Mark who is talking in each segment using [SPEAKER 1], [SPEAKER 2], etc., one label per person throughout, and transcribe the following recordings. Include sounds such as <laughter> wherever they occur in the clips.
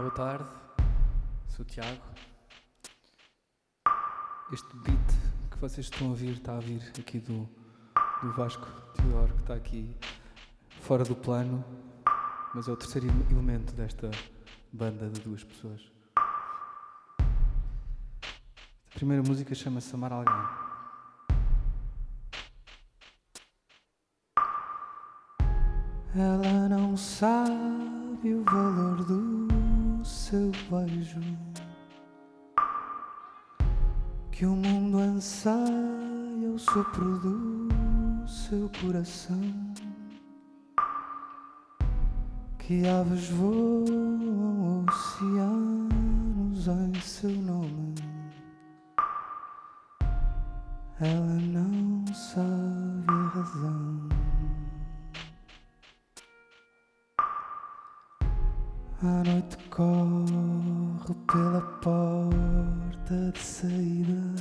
[SPEAKER 1] boa tarde. Sou o Tiago. Este beat que vocês estão a ouvir está a vir aqui do, do Vasco Teodoro, que está aqui fora do plano, mas é o terceiro elemento desta banda de duas pessoas. A primeira música chama-se Amar Alguém. Ela não sabe o valor do seu beijo. Que o mundo anseia o sopro do seu coração. Que aves voam oceanos em seu nome. Ela não sabe a razão. A noite corre pela porta de saída.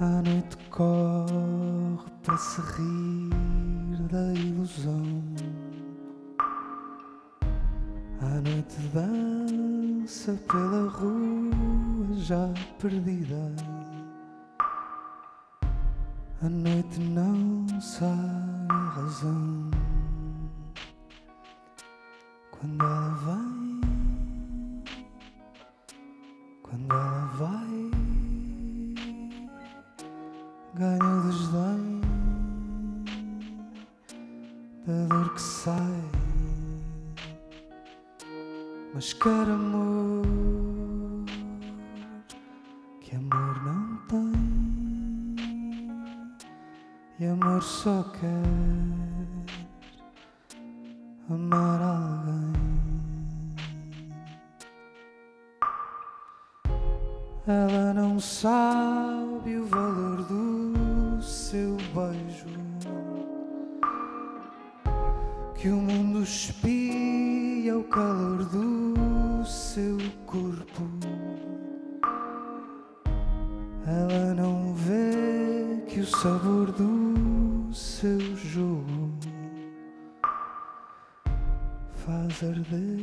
[SPEAKER 1] A noite corre para se rir da ilusão. A noite dança pela rua já perdida. A noite não sabe a razão. Quando ela Ela não sabe o valor do seu beijo. Que o mundo espia o calor do seu corpo. Ela não vê que o sabor do seu jogo faz arder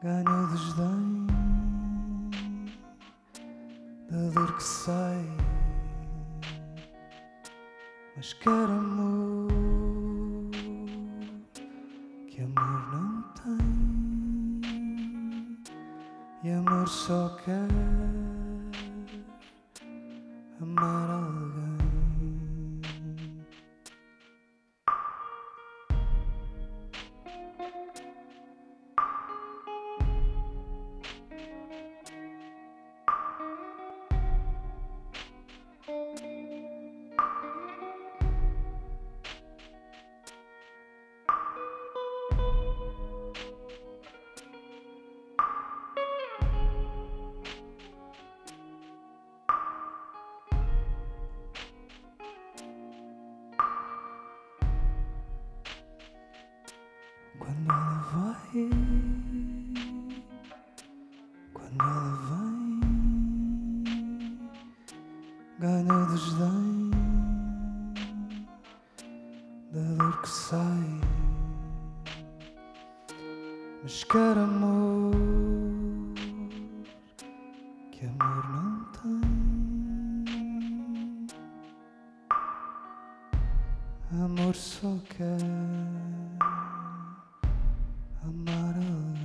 [SPEAKER 1] ganha o desdém da dor que sai, mas quer amor quer amor que amor não tem. Amor só quer amar alguém.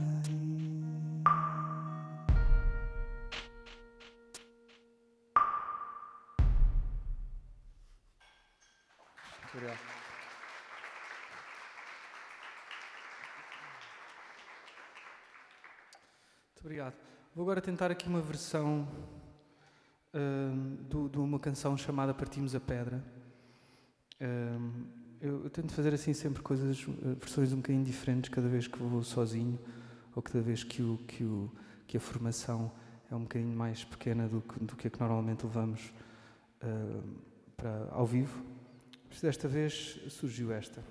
[SPEAKER 1] Agora tentar aqui uma versão do- de uma canção chamada Partimos a Pedra. Hum, eu, eu tento fazer assim sempre coisas, eh, versões um bocadinho diferentes cada vez que vou sozinho ou cada vez que, o, que, o, que a formação é um bocadinho mais pequena do que, do que a que normalmente levamos eh, para, ao vivo. Mas desta vez surgiu esta.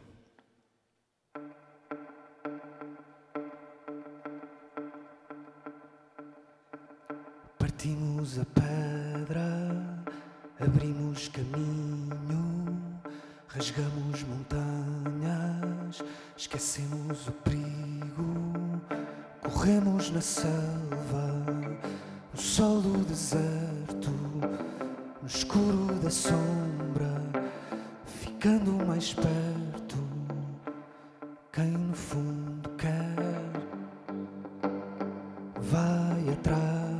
[SPEAKER 1] Abrimos caminho, rasgamos montanhas, esquecemos o perigo, corremos na selva, no sol do deserto, no escuro da sombra, ficando mais perto. Quem no fundo quer vai atrás.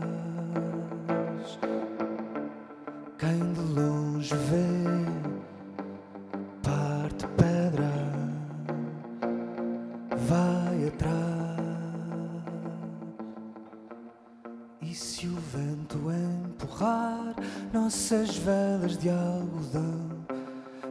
[SPEAKER 1] De algodão,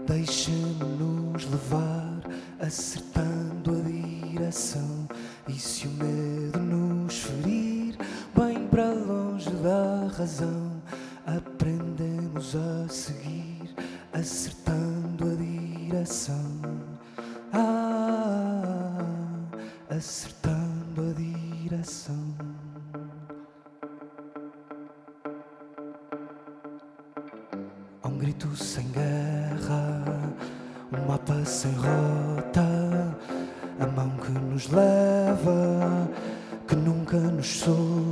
[SPEAKER 1] deixemos-nos levar, acertando a direção. E se o medo nos ferir, bem para longe da razão, aprendemos a seguir, acertando a direção. Ah, acertando a direção. Sem guerra, um mapa sem rota, a mão que nos leva, que nunca nos solta.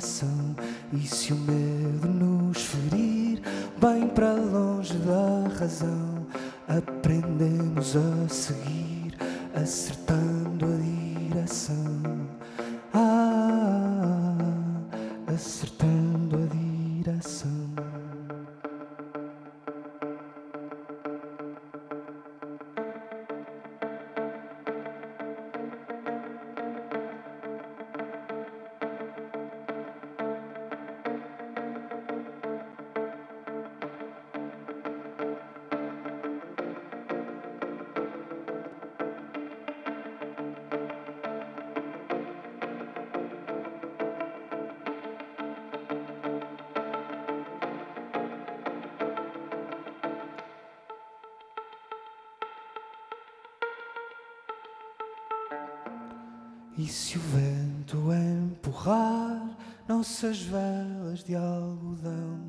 [SPEAKER 1] Direção. E se o medo nos ferir, bem para longe da razão, aprendemos a seguir, acertando a direção. E se o vento empurrar nossas velas de algodão,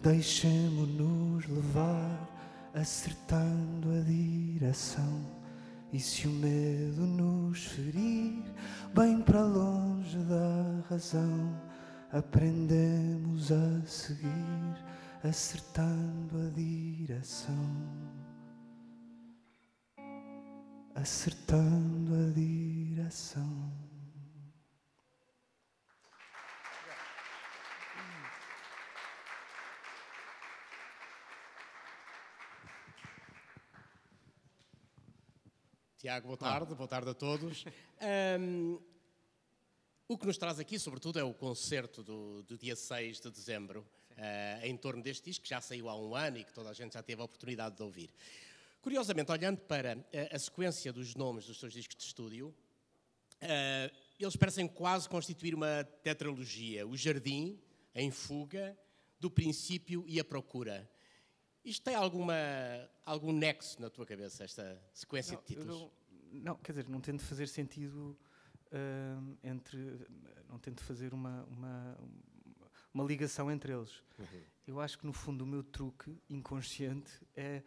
[SPEAKER 1] deixemo-nos levar, acertando a direção. E se o medo nos ferir, bem para longe da razão, aprendemos a seguir, acertando a direção acertando a direção.
[SPEAKER 2] Tiago, boa tarde, boa tarde a todos. <laughs> Um, o que nos traz aqui, sobretudo, é o concerto do, do dia 6 de dezembro, uh, em torno deste disco, que já saiu há um ano e que toda a gente já teve a oportunidade de ouvir. Curiosamente, olhando para a, a sequência dos nomes dos seus discos de estúdio, uh, eles parecem quase constituir uma tetralogia. O Jardim, Em Fuga, Do Princípio e A Procura. Isto tem alguma, algum nexo na tua cabeça, esta sequência
[SPEAKER 1] não,
[SPEAKER 2] de títulos?
[SPEAKER 1] Não, não, quer dizer, não tento fazer sentido uh, entre. Não tento fazer uma, uma, uma ligação entre eles. Uhum. Eu acho que, no fundo, o meu truque inconsciente é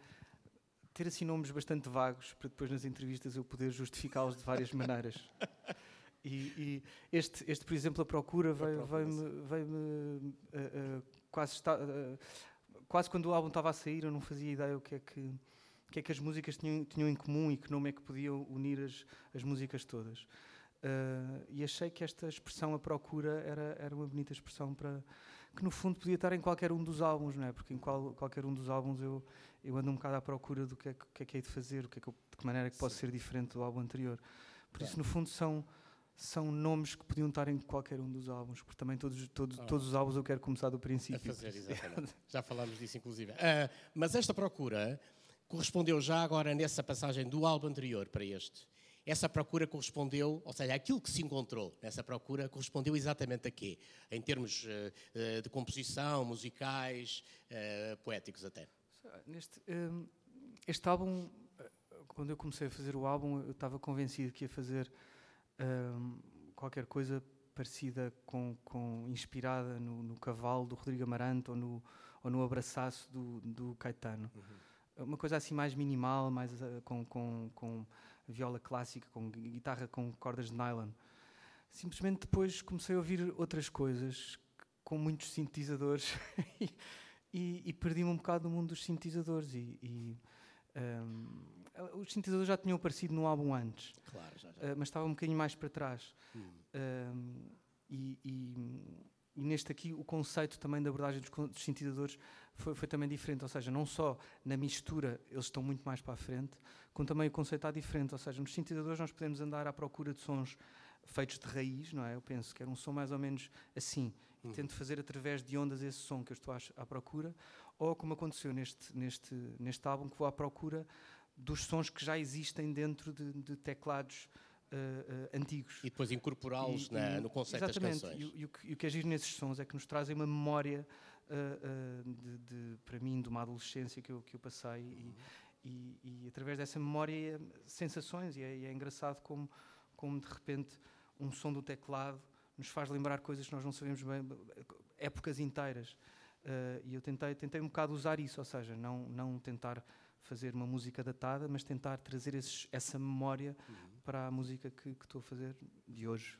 [SPEAKER 1] ter assim nomes bastante vagos para depois nas entrevistas eu poder justificá-los de várias maneiras. <laughs> E, e, este, este, por exemplo, a procura veio-me veio uh, uh, quase, uh, quase quando o álbum estava a sair, eu não fazia ideia o que é que, o que, é que as músicas tinham, tinham em comum e que nome é que podiam unir as, as músicas todas. e achei que esta expressão, a procura, era, era uma bonita expressão para que no fundo podia estar em qualquer um dos álbuns, não é? Porque em qual, qualquer um dos álbuns eu, eu ando um bocado à procura do que é que, é, que é de fazer, o que é que eu, de que maneira é que posso ser diferente do álbum anterior. Por isso, no fundo, são, são nomes que podiam estar em qualquer um dos álbuns, porque também todos, todos, oh. todos os álbuns eu quero começar do princípio.
[SPEAKER 2] A fazer, exatamente. Já falámos disso, inclusive. Uh, mas esta procura correspondeu já agora nessa passagem do álbum anterior para este? Essa procura correspondeu, ou seja, aquilo que se encontrou nessa procura correspondeu exatamente a quê? Em termos uh, de composição, musicais, uh, poéticos até.
[SPEAKER 1] Neste, um, este álbum, quando eu comecei a fazer o álbum, eu estava convencido que ia fazer um, qualquer coisa parecida com, com inspirada no, no, Cavalo do Rodrigo Amarante ou no, ou no Abraçaço do, do Caetano. Uhum. Uma coisa assim mais minimal, mais uh, com, com, com viola clássica, com guitarra com cordas de nylon. Simplesmente depois comecei a ouvir outras coisas com muitos sintetizadores <laughs> e, e, e perdi-me um bocado no mundo dos sintetizadores e, e um, os sintetizadores já tinham aparecido no álbum antes,
[SPEAKER 2] claro, já, já.
[SPEAKER 1] Uh, mas estava um bocadinho mais para trás. Hum. Um, e, e, neste aqui o conceito também da abordagem dos, dos sintetizadores foi, foi, também diferente, ou seja, não só na mistura eles estão muito mais para a frente, como também o conceito está diferente, ou seja, nos sintetizadores nós podemos andar à procura de sons feitos de raiz, não é? Eu penso que era um som mais ou menos assim, e tento fazer através de ondas esse som que eu estou à, à procura, ou como aconteceu neste, neste, neste álbum, que vou à procura dos sons que já existem dentro de, de teclados uh, antigos.
[SPEAKER 2] E depois incorporá-los no conceito
[SPEAKER 1] exatamente,
[SPEAKER 2] das canções.
[SPEAKER 1] E, e, o que, e o que agir nesses sons é que nos trazem uma memória, uh, de, de, para mim, de uma adolescência que eu, que eu passei. Uhum. E, e, através dessa memória, sensações. E é, é engraçado como, como, de repente, um som do teclado nos faz lembrar coisas que nós não sabemos bem, épocas inteiras. Uh, e eu tentei, tentei um bocado usar isso, ou seja, não, não tentar fazer uma música datada, mas tentar trazer esses, essa memória uhum. para a música que, que estou a fazer de hoje.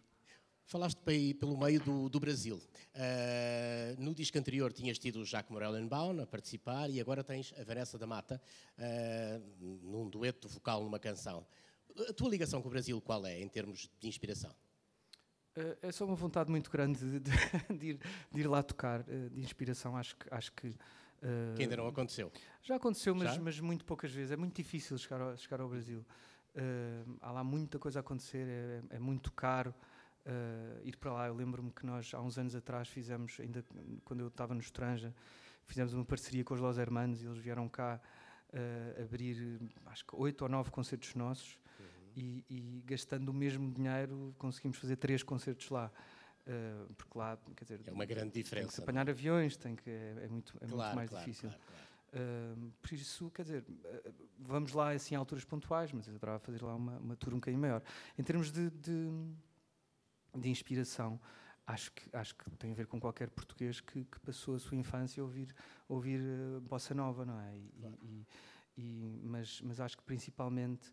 [SPEAKER 2] Falaste pelo meio do, do Brasil. Uh, no disco anterior tinhas tido o Jacques Morellenbaum a participar e agora tens a Vanessa da Mata uh, num dueto vocal numa canção. A tua ligação com o Brasil qual é, em termos de inspiração?
[SPEAKER 1] Uh, é só uma vontade muito grande de, de, <laughs> de, ir, de ir, lá tocar, uh, de inspiração. Acho que. Acho que,
[SPEAKER 2] uh, que ainda não aconteceu.
[SPEAKER 1] Já aconteceu, mas, já? mas muito poucas vezes. É muito difícil chegar ao, chegar ao Brasil. há lá muita coisa a acontecer, é, é muito caro. ir para lá, eu lembro-me que nós há uns anos atrás fizemos, ainda quando eu estava no Estranja, fizemos uma parceria com os Los Hermanos e eles vieram cá abrir acho que oito ou nove concertos nossos e, e, gastando o mesmo dinheiro conseguimos fazer três concertos lá. Uh, porque lá, quer dizer,
[SPEAKER 2] é uma grande diferença.
[SPEAKER 1] Tem que se apanhar aviões, tem que, é, é muito, é
[SPEAKER 2] claro,
[SPEAKER 1] muito mais
[SPEAKER 2] claro,
[SPEAKER 1] difícil.
[SPEAKER 2] Claro,
[SPEAKER 1] uh, por isso, quer dizer, uh, vamos lá assim a alturas pontuais, mas eu adorava fazer lá uma, uma tour um bocadinho maior. Em termos de, de, de, inspiração, acho que, acho que tem a ver com qualquer português que, que passou a sua infância a ouvir, ouvir bossa nova, não é? E, e, e, mas, mas acho que principalmente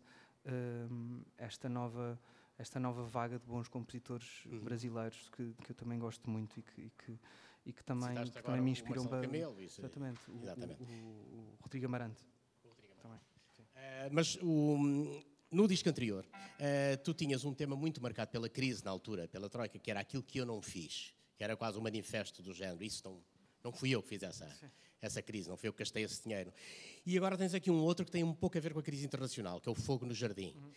[SPEAKER 1] esta nova esta nova vaga de bons compositores uhum. brasileiros que, que eu também gosto muito e que, e que, e que também, que também me inspiram
[SPEAKER 2] bastante.
[SPEAKER 1] Exatamente, o, Exatamente. O, o, o, Rodrigo Amarante. Rodrigo Amarante.
[SPEAKER 2] Uh, mas no disco anterior, uh, tu tinhas um tema muito marcado pela crise na altura, pela Troika, que era aquilo que eu não fiz, que era quase um manifesto do género. Isso não, não fui eu que fiz essa, essa crise, não foi eu que gastei esse dinheiro. E agora tens aqui um outro que tem um pouco a ver com a crise internacional, que é o Fogo no Jardim, uhum.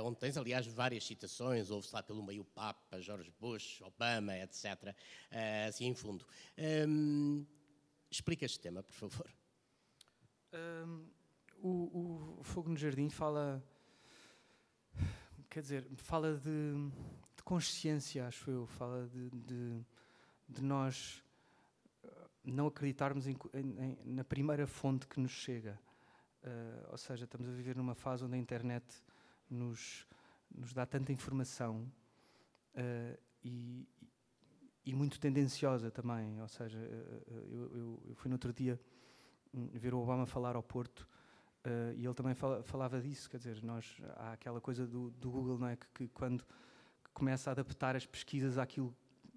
[SPEAKER 2] uh, onde tens, aliás, várias citações, houve-se lá pelo meio Papa, George Bush, Obama, etc., uh, eh, assim em fundo. Um, explica este tema, por favor.
[SPEAKER 1] Um, o, o, Fogo no Jardim fala, quer dizer, fala de, de consciência, acho eu, fala de, de, de nós não acreditarmos em, em, na primeira fonte que nos chega. Uh, ou seja, estamos a viver numa fase onde a internet nos, nos dá tanta informação uh, e, e, muito tendenciosa também. Ou seja, uh, eu, eu, eu, fui no outro dia hum, ver o Obama falar ao Porto e ele também fala, falava disso. Quer dizer, nós, há aquela coisa do, do Google não é? que, que quando começa a adaptar as pesquisas àquilo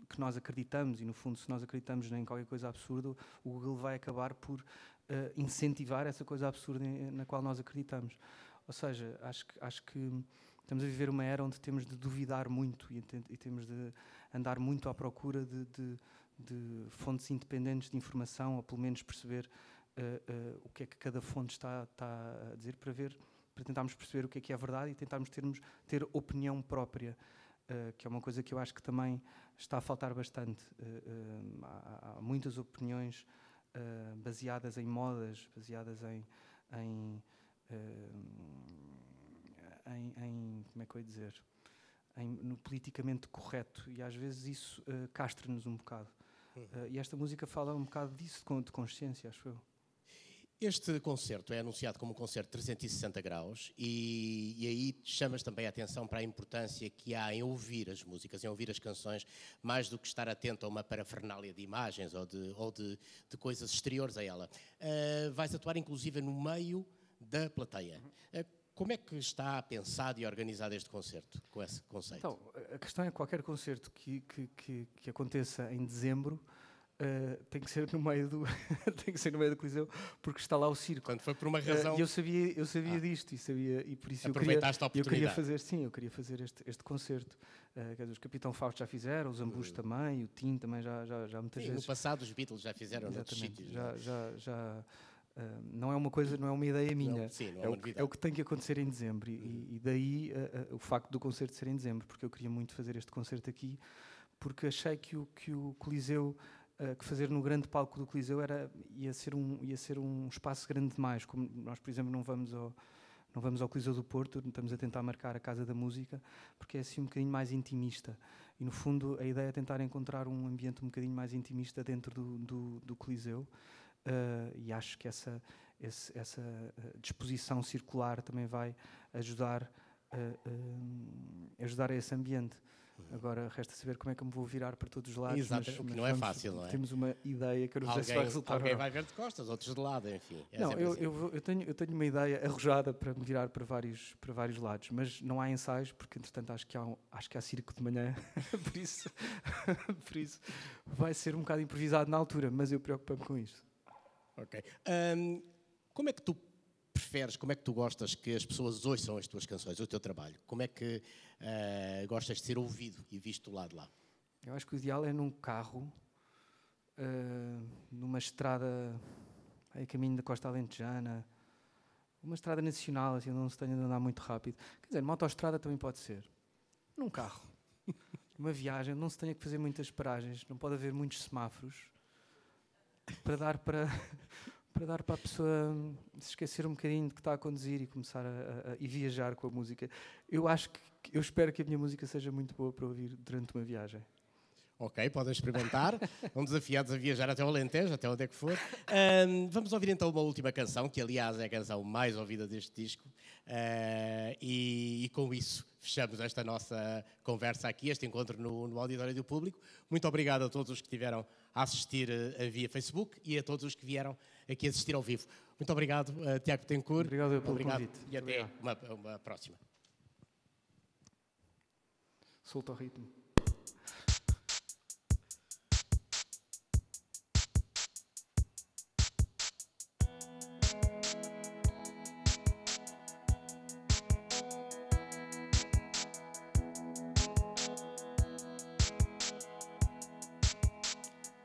[SPEAKER 1] que nós acreditamos, e no fundo, se nós acreditamos em qualquer coisa absurda, o Google vai acabar por uh, incentivar essa coisa absurda na qual nós acreditamos. Ou seja, acho que, acho que estamos a viver uma era onde temos de duvidar muito e, e temos de andar muito à procura de, de, de, fontes independentes de informação, ou pelo menos perceber uh, uh, o que é que cada fonte está, está a dizer para ver para tentarmos perceber o que é que é verdade e tentarmos termos, ter opinião própria. Uh, que é uma coisa que eu acho que também está a faltar bastante. Uh, uh, há, há, muitas opiniões baseadas em modas, baseadas em, em, em, em, como é que eu ia dizer, em, no politicamente correto e às vezes isso castra-nos um bocado. Uh, e esta música fala um bocado disso, de consciência, acho eu.
[SPEAKER 2] Este concerto é anunciado como um concerto de 360 graus e, e, aí chamas também a atenção para a importância que há em ouvir as músicas, em ouvir as canções, mais do que estar atento a uma parafernália de imagens ou de, ou de, de coisas exteriores a ela. Uh, vais atuar inclusive no meio da plateia. Uh, como é que está pensado e organizado este concerto, com esse conceito?
[SPEAKER 1] Então, a questão é que qualquer concerto que, que, que, que aconteça em dezembro Uh, tem que ser no meio do <laughs> tem que ser no meio do coliseu porque está lá o circo.
[SPEAKER 2] Quando foi por uma razão.
[SPEAKER 1] Uh, eu sabia eu sabia ah. disto e sabia e por isso
[SPEAKER 2] eu queria,
[SPEAKER 1] eu queria fazer sim eu queria fazer este este concerto. Uh, os Capitão Fausto já fizeram, os Ambus uhum. também, o Tim também já já já muitas
[SPEAKER 2] sim,
[SPEAKER 1] vezes.
[SPEAKER 2] No passado os Beatles já fizeram
[SPEAKER 1] noutros
[SPEAKER 2] sítios.
[SPEAKER 1] Já é? já já Uh, não é uma coisa, não é uma ideia minha.
[SPEAKER 2] Não, sim, não é,
[SPEAKER 1] é, o que, é, o, que tem que acontecer em dezembro. Uhum. E, e, daí uh, uh, o facto do concerto ser em dezembro, porque eu queria muito fazer este concerto aqui, porque achei que o, que o Coliseu uh, que fazer no grande palco do Coliseu era, ia, ser um, ia ser um espaço grande demais. Como nós, por exemplo, não vamos ao, não vamos ao Coliseu do Porto, estamos a tentar marcar a Casa da Música, porque é assim um bocadinho mais intimista. E no fundo a ideia é tentar encontrar um ambiente um bocadinho mais intimista dentro do, do, do Coliseu. Uh, e acho que essa, esse, essa uh, disposição circular também vai ajudar, uh, ajudar a esse ambiente. Agora resta saber como é que eu me vou virar para todos os lados.
[SPEAKER 2] Exato, mas, o que não é fácil, não é?
[SPEAKER 1] Temos uma ideia que eu não
[SPEAKER 2] alguém,
[SPEAKER 1] sei se vai resultar.
[SPEAKER 2] Alguém vai ver de costas, outros de lado, enfim.
[SPEAKER 1] É não, eu, assim. eu, eu, tenho, eu tenho uma ideia arrojada para me virar para vários, para vários lados, mas não há ensaios, porque entretanto acho que há, acho que há circo de manhã, <laughs> por, isso, <laughs> por isso vai ser um bocado improvisado na altura, mas eu preocupo-me com isto.
[SPEAKER 2] Ok. Um, como é que tu preferes, como é que tu gostas que as pessoas ouçam as tuas canções, o teu trabalho? Como é que uh, gostas de ser ouvido e visto lado de lá?
[SPEAKER 1] Eu acho que o ideal é num carro, uh, numa estrada aí caminho da Costa Alentejana, uma estrada nacional, assim, onde não se tenha de andar muito rápido. Quer dizer, numa autoestrada também pode ser. Num carro. <laughs> Uma viagem, não se tenha que fazer muitas paragens, não pode haver muitos semáforos para dar para para dar para a pessoa se esquecer um bocadinho de que está a conduzir e começar a, a, a e viajar com a música. Eu acho que eu espero que a minha música seja muito boa para ouvir durante uma viagem.
[SPEAKER 2] Ok, podem experimentar. <laughs> Vão desafiados a viajar até o Alentejo, até onde é que for. Um, vamos ouvir então uma última canção, que aliás é a canção mais ouvida deste disco. Uh, e, e, com isso fechamos esta nossa conversa aqui, este encontro no, no Auditório do Público. Muito obrigado a todos os que tiveram a assistir uh, via Facebook e a todos os que vieram aqui assistir ao vivo. Muito obrigado, uh, Tiago Tencourt.
[SPEAKER 1] Obrigado pelo obrigado. convite.
[SPEAKER 2] E até uma, uma próxima.
[SPEAKER 1] Solta o ritmo.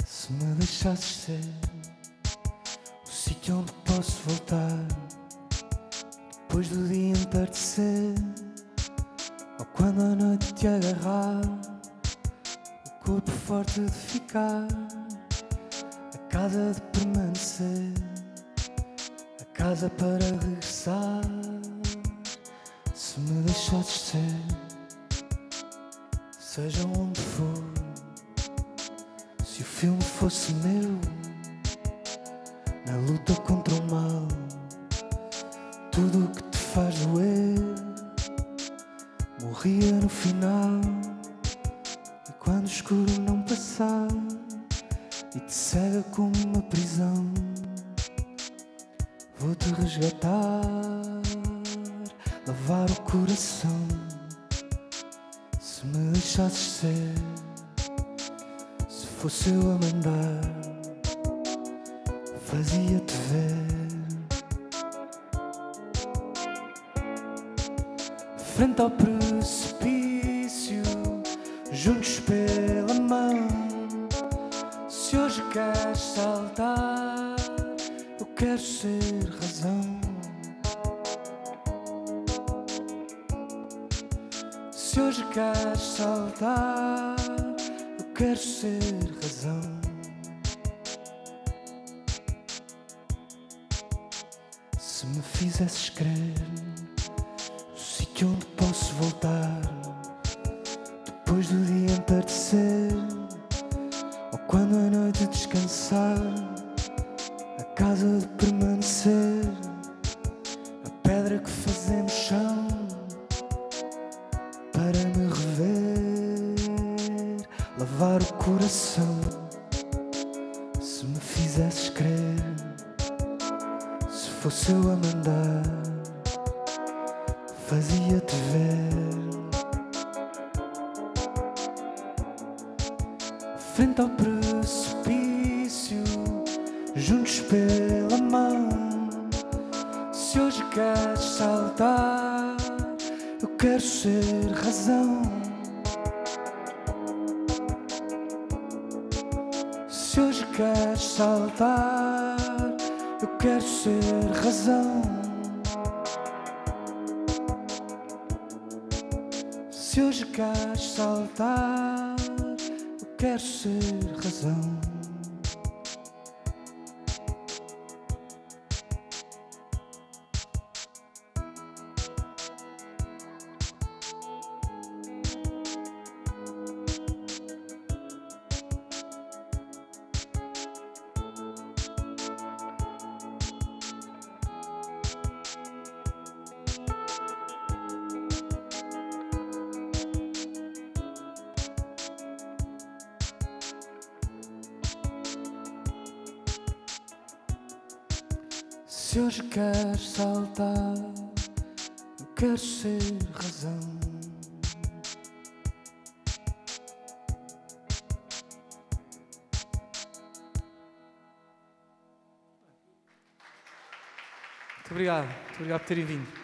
[SPEAKER 1] Se me deixasses ser o onde posso voltar depois do dia entardecer ou quando a noite te agarrar, o corpo forte de ficar, a casa de permanecer, a casa para regressar. Se me deixasses ser, seja onde for filme fosse meu, na luta contra o mal, tudo o que te faz doer, morria no final. E quando o escuro não passar e te cega como uma prisão, vou te resgatar, lavar o coração. Se me deixasses ser fosse eu a mandar, fazia-te ver. Frente ao precipício, juntos pela mão. Se hoje queres saltar, eu quero ser razão. Se hoje queres saltar quero ser depois do dia entardecer ou quando a noite descansar, a casa de permanecer, quero ser razão. Se hoje queres saltar, eu quero ser razão. Se hoje queres saltar, eu quero ser razão. Se hoje queres saltar, eu quero ser razão. Muito obrigado, muito obrigado por terem vindo.